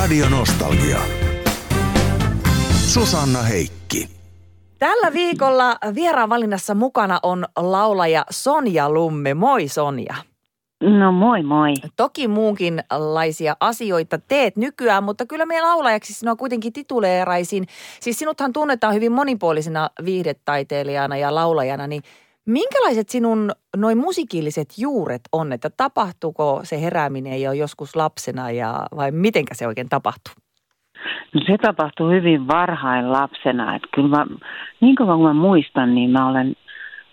Radio Nostalgia. Susanna Heikki. Tällä viikolla vieraan valinnassa mukana on laulaja Sonja Lumme. Moi Sonja. No moi moi. Toki muunkinlaisia asioita teet nykyään, mutta kyllä meidän laulajaksi sinua kuitenkin tituleeraisin. Siis sinuthan tunnetaan hyvin monipuolisena viihdetaiteilijana ja laulajana, niin minkälaiset sinun noin musiikilliset juuret on? Että tapahtuuko se herääminen jo joskus lapsena ja vai mitenkä se oikein tapahtuu? No se tapahtui hyvin varhain lapsena. Että kyllä mä, niin kuin mä muistan, niin mä olen,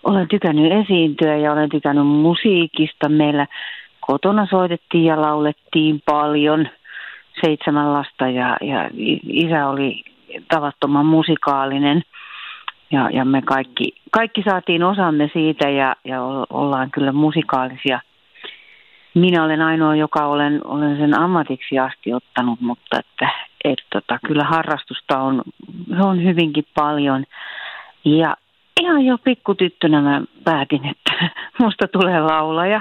olen tykännyt esiintyä ja olen tykännyt musiikista. Meillä kotona soitettiin ja laulettiin paljon seitsemän lasta ja, ja isä oli tavattoman musikaalinen. Ja, ja me kaikki, kaikki saatiin osamme siitä ja, ja ollaan kyllä musikaalisia. Minä olen ainoa, joka olen, olen sen ammatiksi asti ottanut, mutta että et tota, kyllä harrastusta on, on hyvinkin paljon. Ja ihan jo pikkutyttönä mä päätin, että musta tulee laulaja.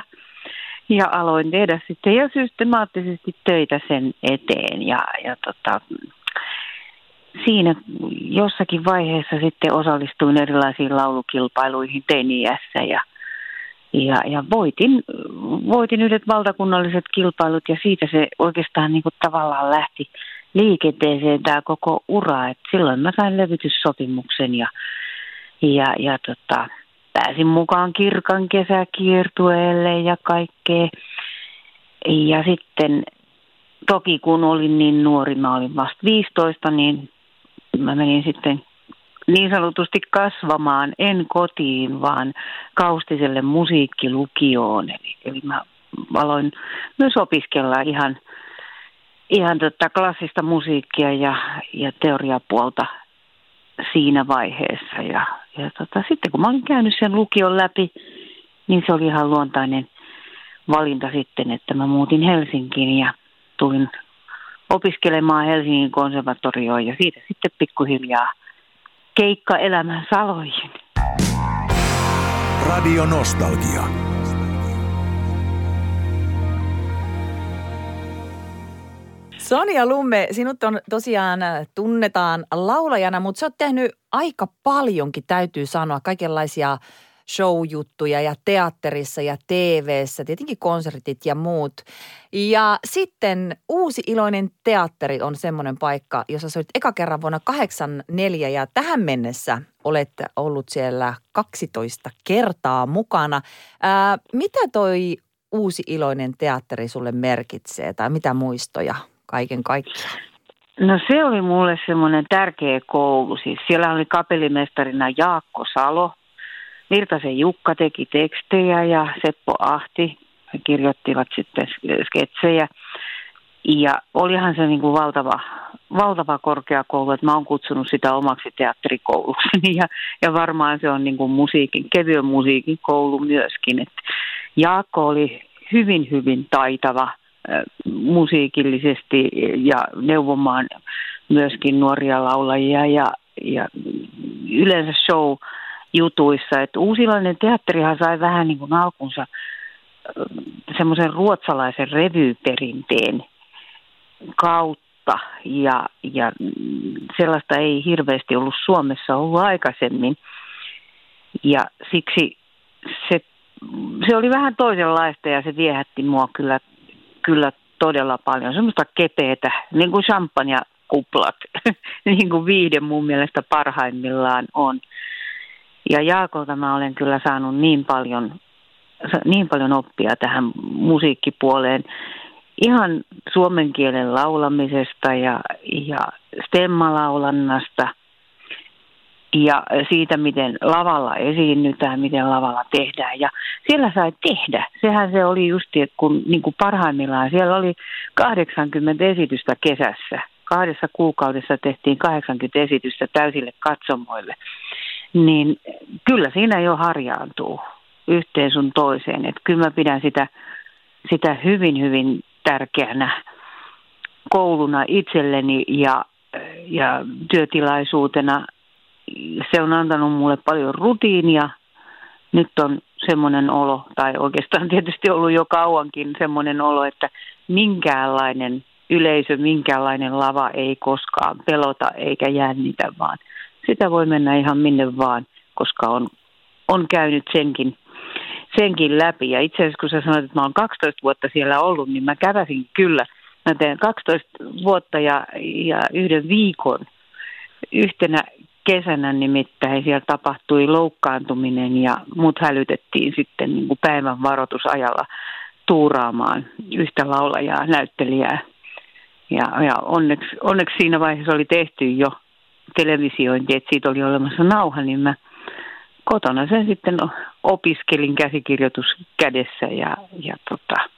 Ja aloin tehdä sitten ja systemaattisesti töitä sen eteen. Ja, ja tota, siinä jossakin vaiheessa sitten osallistuin erilaisiin laulukilpailuihin teiniässä ja, ja, ja voitin, voitin yhdet valtakunnalliset kilpailut ja siitä se oikeastaan niin kuin tavallaan lähti liikenteeseen tämä koko ura. Et silloin mä sain levytyssopimuksen ja, ja, ja tota, pääsin mukaan Kirkan kesäkiertueelle ja kaikkea. Ja sitten toki kun olin niin nuori, mä olin vasta 15, niin mä menin sitten niin sanotusti kasvamaan, en kotiin, vaan Kaustiselle musiikkilukioon. Eli, eli mä aloin myös opiskella ihan ihan tota klassista musiikkia ja, ja teoriapuolta siinä vaiheessa. Ja, ja tota, sitten kun mä olin käynyt sen lukion läpi, niin se oli ihan luontainen valinta sitten, että mä muutin Helsinkiin ja tulin opiskelemaan Helsingin konservatorioon ja siitä sitten pikkuhiljaa keikka elämän saloihin. Radio Nostalgia. Sonia Lumme, sinut on tosiaan äh, tunnetaan laulajana, mutta sä oot tehnyt aika paljonkin, täytyy sanoa, kaikenlaisia showjuttuja ja teatterissa ja TV:ssä, tietenkin konsertit ja muut. Ja sitten Uusi iloinen teatteri on semmoinen paikka, jossa sä olit eka kerran vuonna 84 ja tähän mennessä olet ollut siellä 12 kertaa mukana. Ää, mitä toi Uusi iloinen teatteri sulle merkitsee tai mitä muistoja kaiken kaikkiaan? No se oli mulle semmoinen tärkeä koulu. Siis siellä oli kapellimestarina Jaakko Salo. Virtasen Jukka teki tekstejä ja Seppo Ahti kirjoittivat sitten sketsejä. Ja olihan se niin kuin valtava, valtava korkeakoulu, että mä oon kutsunut sitä omaksi teatterikoulukseni ja, ja varmaan se on niin kuin musiikin, kevyen musiikin koulu myöskin. Et Jaakko oli hyvin, hyvin taitava – musiikillisesti ja neuvomaan myöskin nuoria laulajia ja, ja yleensä show jutuissa. Että uusilainen teatterihan sai vähän niin kuin alkunsa semmoisen ruotsalaisen revyperinteen kautta ja, ja sellaista ei hirveästi ollut Suomessa ollut aikaisemmin. Ja siksi se, se oli vähän toisenlaista ja se viehätti mua kyllä kyllä todella paljon. Semmoista kepeätä, niin kuin champagne-kuplat, niin kuin viide mun mielestä parhaimmillaan on. Ja Jaakolta mä olen kyllä saanut niin paljon, niin paljon oppia tähän musiikkipuoleen. Ihan suomen kielen laulamisesta ja, ja stemmalaulannasta – ja siitä, miten lavalla esiinnytään, miten lavalla tehdään. Ja siellä sai tehdä. Sehän se oli just, kun niin kuin parhaimmillaan siellä oli 80 esitystä kesässä. Kahdessa kuukaudessa tehtiin 80 esitystä täysille katsomoille. Niin kyllä siinä jo harjaantuu yhteen sun toiseen. Että kyllä mä pidän sitä, sitä hyvin, hyvin tärkeänä kouluna itselleni ja, ja työtilaisuutena se on antanut mulle paljon rutiinia. Nyt on semmoinen olo, tai oikeastaan tietysti ollut jo kauankin semmoinen olo, että minkäänlainen yleisö, minkäänlainen lava ei koskaan pelota eikä jännitä, vaan sitä voi mennä ihan minne vaan, koska on, on käynyt senkin, senkin läpi. Ja itse asiassa kun sä sanoit, että mä oon 12 vuotta siellä ollut, niin mä käväsin kyllä. Mä teen 12 vuotta ja, ja yhden viikon yhtenä kesänä nimittäin siellä tapahtui loukkaantuminen ja mut hälytettiin sitten niin kuin päivän varoitusajalla tuuraamaan yhtä laulajaa, näyttelijää. Ja, ja onneksi, onneksi siinä vaiheessa oli tehty jo televisiointi, että siitä oli olemassa nauha, niin mä kotona sen sitten opiskelin käsikirjoitus kädessä ja, ja tota,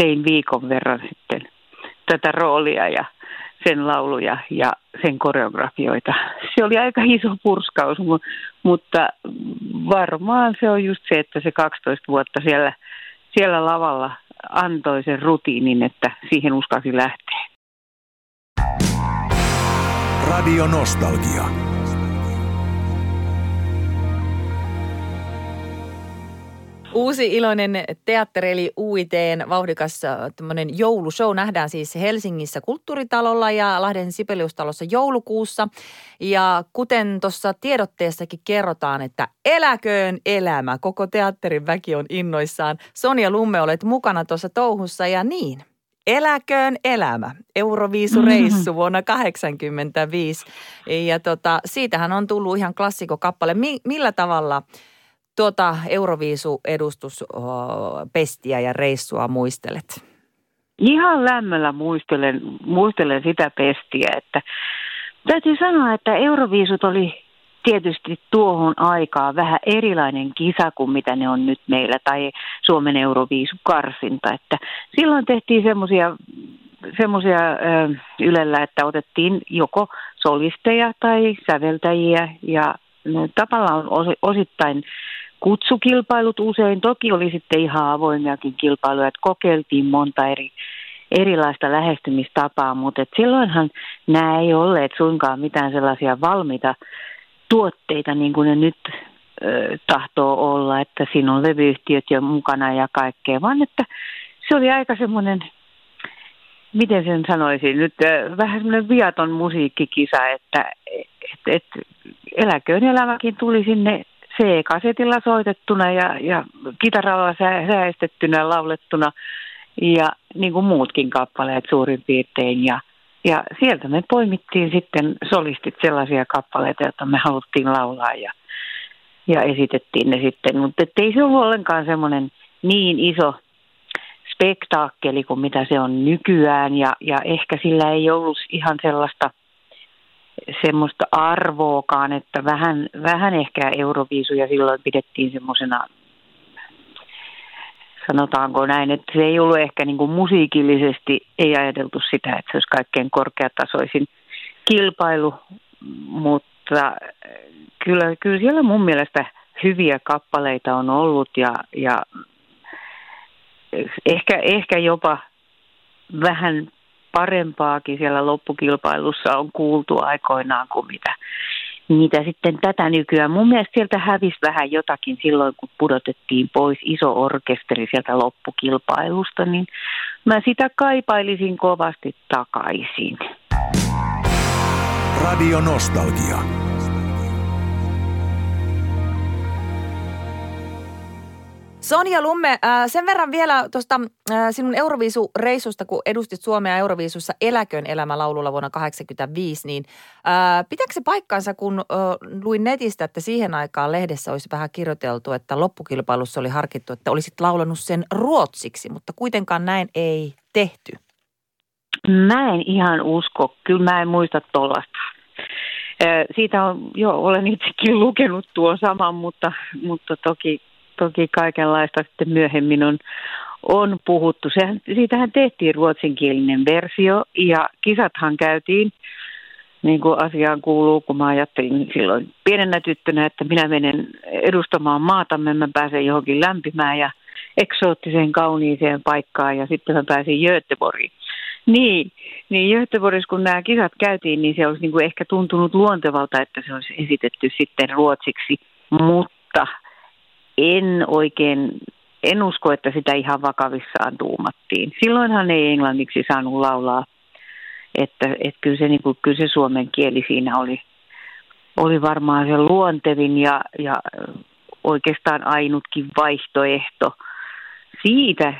tein viikon verran sitten tätä roolia ja sen lauluja ja sen koreografioita. Se oli aika iso purskaus, mutta varmaan se on just se, että se 12 vuotta siellä, siellä lavalla antoi sen rutiinin, että siihen uskasi lähteä. Radio Nostalgia. Uusi iloinen teatteri eli UITn vauhdikas äh, joulushow nähdään siis Helsingissä kulttuuritalolla ja Lahden Sipeliustalossa joulukuussa. Ja kuten tuossa tiedotteessakin kerrotaan, että eläköön elämä. Koko teatterin väki on innoissaan. Sonja Lumme olet mukana tuossa touhussa ja niin. Eläköön elämä, Euroviisureissu vuonna 1985. Ja tota, siitähän on tullut ihan klassikokappale. Mi- millä tavalla tuota Euroviisu-edustuspestiä ja reissua muistelet? Ihan lämmöllä muistelen, muistelen sitä pestiä, että täytyy sanoa, että Euroviisut oli tietysti tuohon aikaan vähän erilainen kisa kuin mitä ne on nyt meillä, tai Suomen Euroviisukarsinta, että silloin tehtiin semmoisia semmoisia Ylellä, että otettiin joko solisteja tai säveltäjiä ja tavallaan osittain kutsukilpailut usein. Toki oli sitten ihan avoimiakin kilpailuja, että kokeiltiin monta eri, erilaista lähestymistapaa, mutta et silloinhan nämä ei olleet suinkaan mitään sellaisia valmiita tuotteita niin kuin ne nyt ö, tahtoo olla, että siinä on levyyhtiöt jo mukana ja kaikkea, vaan että se oli aika semmoinen, miten sen sanoisin, nyt ö, vähän semmoinen viaton musiikkikisa, että et, et, eläköön elämäkin tuli sinne C-kasetilla soitettuna ja, ja kitaralla sä, säästettynä, laulettuna ja niin kuin muutkin kappaleet suurin piirtein. Ja, ja sieltä me poimittiin sitten solistit sellaisia kappaleita, joita me haluttiin laulaa ja, ja esitettiin ne sitten. Mutta ei se ollut ollenkaan semmoinen niin iso spektaakkeli kuin mitä se on nykyään ja, ja ehkä sillä ei ollut ihan sellaista – semmoista arvoakaan, että vähän, vähän ehkä Euroviisuja silloin pidettiin semmoisena, sanotaanko näin, että se ei ollut ehkä niin kuin musiikillisesti, ei ajateltu sitä, että se olisi kaikkein korkeatasoisin kilpailu, mutta kyllä, kyllä siellä mun mielestä hyviä kappaleita on ollut ja, ja ehkä, ehkä jopa vähän parempaakin siellä loppukilpailussa on kuultu aikoinaan kuin mitä, mitä sitten tätä nykyään. Mun mielestä sieltä hävisi vähän jotakin silloin, kun pudotettiin pois iso orkesteri sieltä loppukilpailusta, niin mä sitä kaipailisin kovasti takaisin. Radio Nostalgia. Sonja Lumme, äh, sen verran vielä tuosta äh, sinun Euroviisu-reissusta, kun edustit Suomea Euroviisussa Eläkön elämälaululla vuonna 1985, niin äh, pitääkö se paikkansa, kun luin netistä, että siihen aikaan lehdessä olisi vähän kirjoiteltu, että loppukilpailussa oli harkittu, että olisit laulanut sen ruotsiksi, mutta kuitenkaan näin ei tehty? Mä en ihan usko. Kyllä mä en muista tuollaista. Siitä on, joo, olen itsekin lukenut tuo saman, mutta, mutta toki toki kaikenlaista sitten myöhemmin on, on puhuttu. Sehän, siitähän tehtiin ruotsinkielinen versio ja kisathan käytiin niin kuin asiaan kuuluu, kun mä ajattelin silloin pienenä tyttönä, että minä menen edustamaan maatamme, mä pääsen johonkin lämpimään ja eksoottiseen kauniiseen paikkaan ja sitten mä pääsin Göteborgiin. Niin, niin Göteborgissa kun nämä kisat käytiin, niin se olisi niin kuin ehkä tuntunut luontevalta, että se olisi esitetty sitten ruotsiksi, mutta en oikein, en usko, että sitä ihan vakavissaan tuumattiin. Silloinhan ei englanniksi saanut laulaa Että, että kyllä, se, niin kuin, kyllä se suomen kieli siinä oli, oli varmaan se luontevin ja, ja oikeastaan ainutkin vaihtoehto. Siitä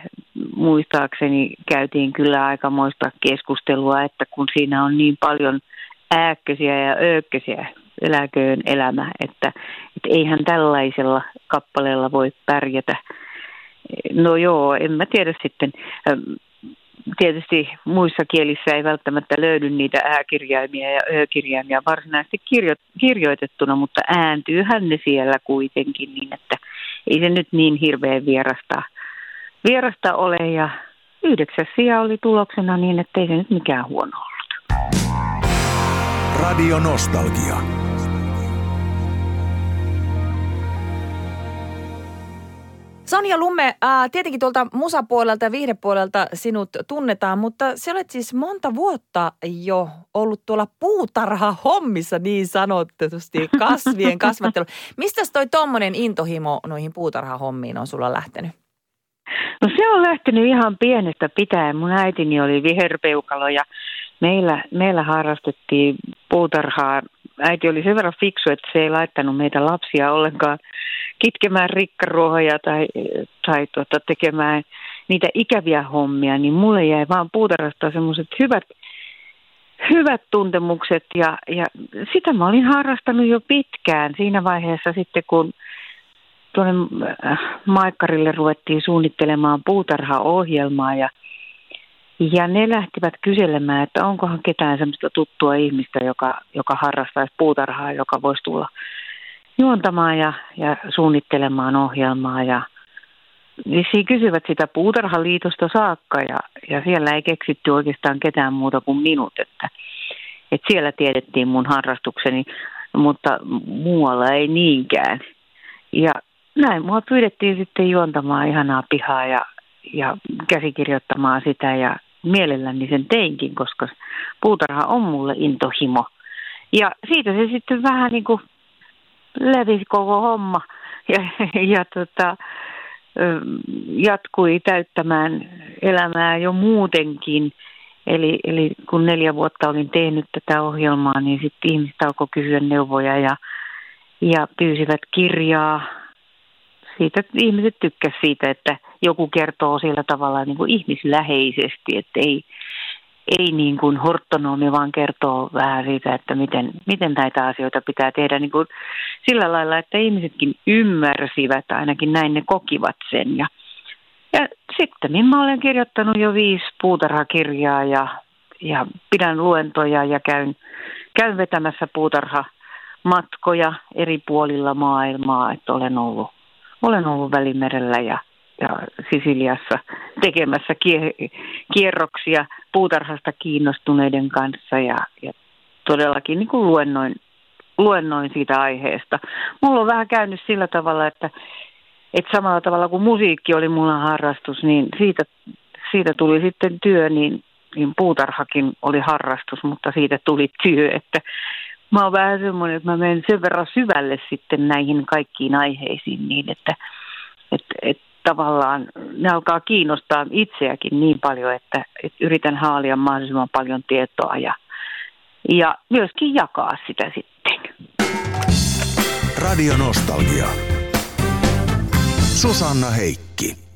muistaakseni käytiin kyllä aikamoista keskustelua, että kun siinä on niin paljon ääkkösiä ja öökkösiä eläköön elämä, että, että eihän tällaisella kappaleella voi pärjätä. No joo, en mä tiedä sitten. Tietysti muissa kielissä ei välttämättä löydy niitä ääkirjaimia ja öökirjaimia varsinaisesti kirjo- kirjoitettuna, mutta ääntyyhän ne siellä kuitenkin niin, että ei se nyt niin hirveän vierasta, vierasta ole. Ja yhdeksäs sija oli tuloksena niin, että ei se nyt mikään huono ollut. Radio Nostalgia. Sonja Lumme, ää, tietenkin tuolta musapuolelta ja viihdepuolelta sinut tunnetaan, mutta se olet siis monta vuotta jo ollut tuolla puutarha-hommissa niin sanotusti, kasvien kasvattelu. Mistä toi tuommoinen intohimo noihin puutarha-hommiin on sulla lähtenyt? No se on lähtenyt ihan pienestä pitäen. Mun äitini oli viherpeukalo ja meillä, meillä harrastettiin puutarhaa. Äiti oli sen verran fiksu, että se ei laittanut meitä lapsia ollenkaan kitkemään rikkaruohoja tai, tai tuota, tekemään niitä ikäviä hommia, niin mulle jäi vaan puutarhasta semmoiset hyvät, hyvät tuntemukset ja, ja sitä mä olin harrastanut jo pitkään. Siinä vaiheessa sitten, kun tuonne äh, Maikkarille ruvettiin suunnittelemaan puutarhaohjelmaa ja, ja ne lähtivät kyselemään, että onkohan ketään semmoista tuttua ihmistä, joka, joka harrastaisi puutarhaa, joka voisi tulla juontamaan ja, ja suunnittelemaan ohjelmaa ja vissiin kysyvät sitä puutarhaliitosta saakka ja, ja siellä ei keksitty oikeastaan ketään muuta kuin minut, että, että siellä tiedettiin mun harrastukseni, mutta muualla ei niinkään. Ja näin mua pyydettiin sitten juontamaan ihanaa pihaa ja, ja käsikirjoittamaan sitä ja mielelläni sen teinkin, koska puutarha on mulle intohimo. Ja siitä se sitten vähän niin kuin levisi koko homma ja, ja tota, jatkui täyttämään elämää jo muutenkin. Eli, eli kun neljä vuotta olin tehnyt tätä ohjelmaa, niin sitten ihmiset alkoi kysyä neuvoja ja, ja pyysivät kirjaa. Siitä ihmiset tykkäsivät siitä, että joku kertoo sillä tavalla niin kuin ihmisläheisesti, että ei, ei niin kuin hortonomi, vaan kertoo vähän siitä, että miten, miten näitä asioita pitää tehdä niin kuin sillä lailla, että ihmisetkin ymmärsivät, ainakin näin ne kokivat sen. Ja, ja sitten mä olen kirjoittanut jo viisi puutarhakirjaa ja, ja pidän luentoja ja käyn, käyn vetämässä puutarhamatkoja eri puolilla maailmaa, että olen ollut, olen ollut Välimerellä ja ja Sisiliassa tekemässä kie- kierroksia puutarhasta kiinnostuneiden kanssa ja, ja todellakin niin kuin luennoin, luennoin siitä aiheesta. Mulla on vähän käynyt sillä tavalla, että, että samalla tavalla kuin musiikki oli mulla harrastus, niin siitä, siitä tuli sitten työ, niin, niin puutarhakin oli harrastus, mutta siitä tuli työ, että mä oon vähän semmoinen, että mä menen sen verran syvälle sitten näihin kaikkiin aiheisiin niin, että, että, että tavallaan ne alkaa kiinnostaa itseäkin niin paljon, että, että yritän haalia mahdollisimman paljon tietoa ja, ja myöskin jakaa sitä sitten. Radio Nostalgia. Susanna Heikki.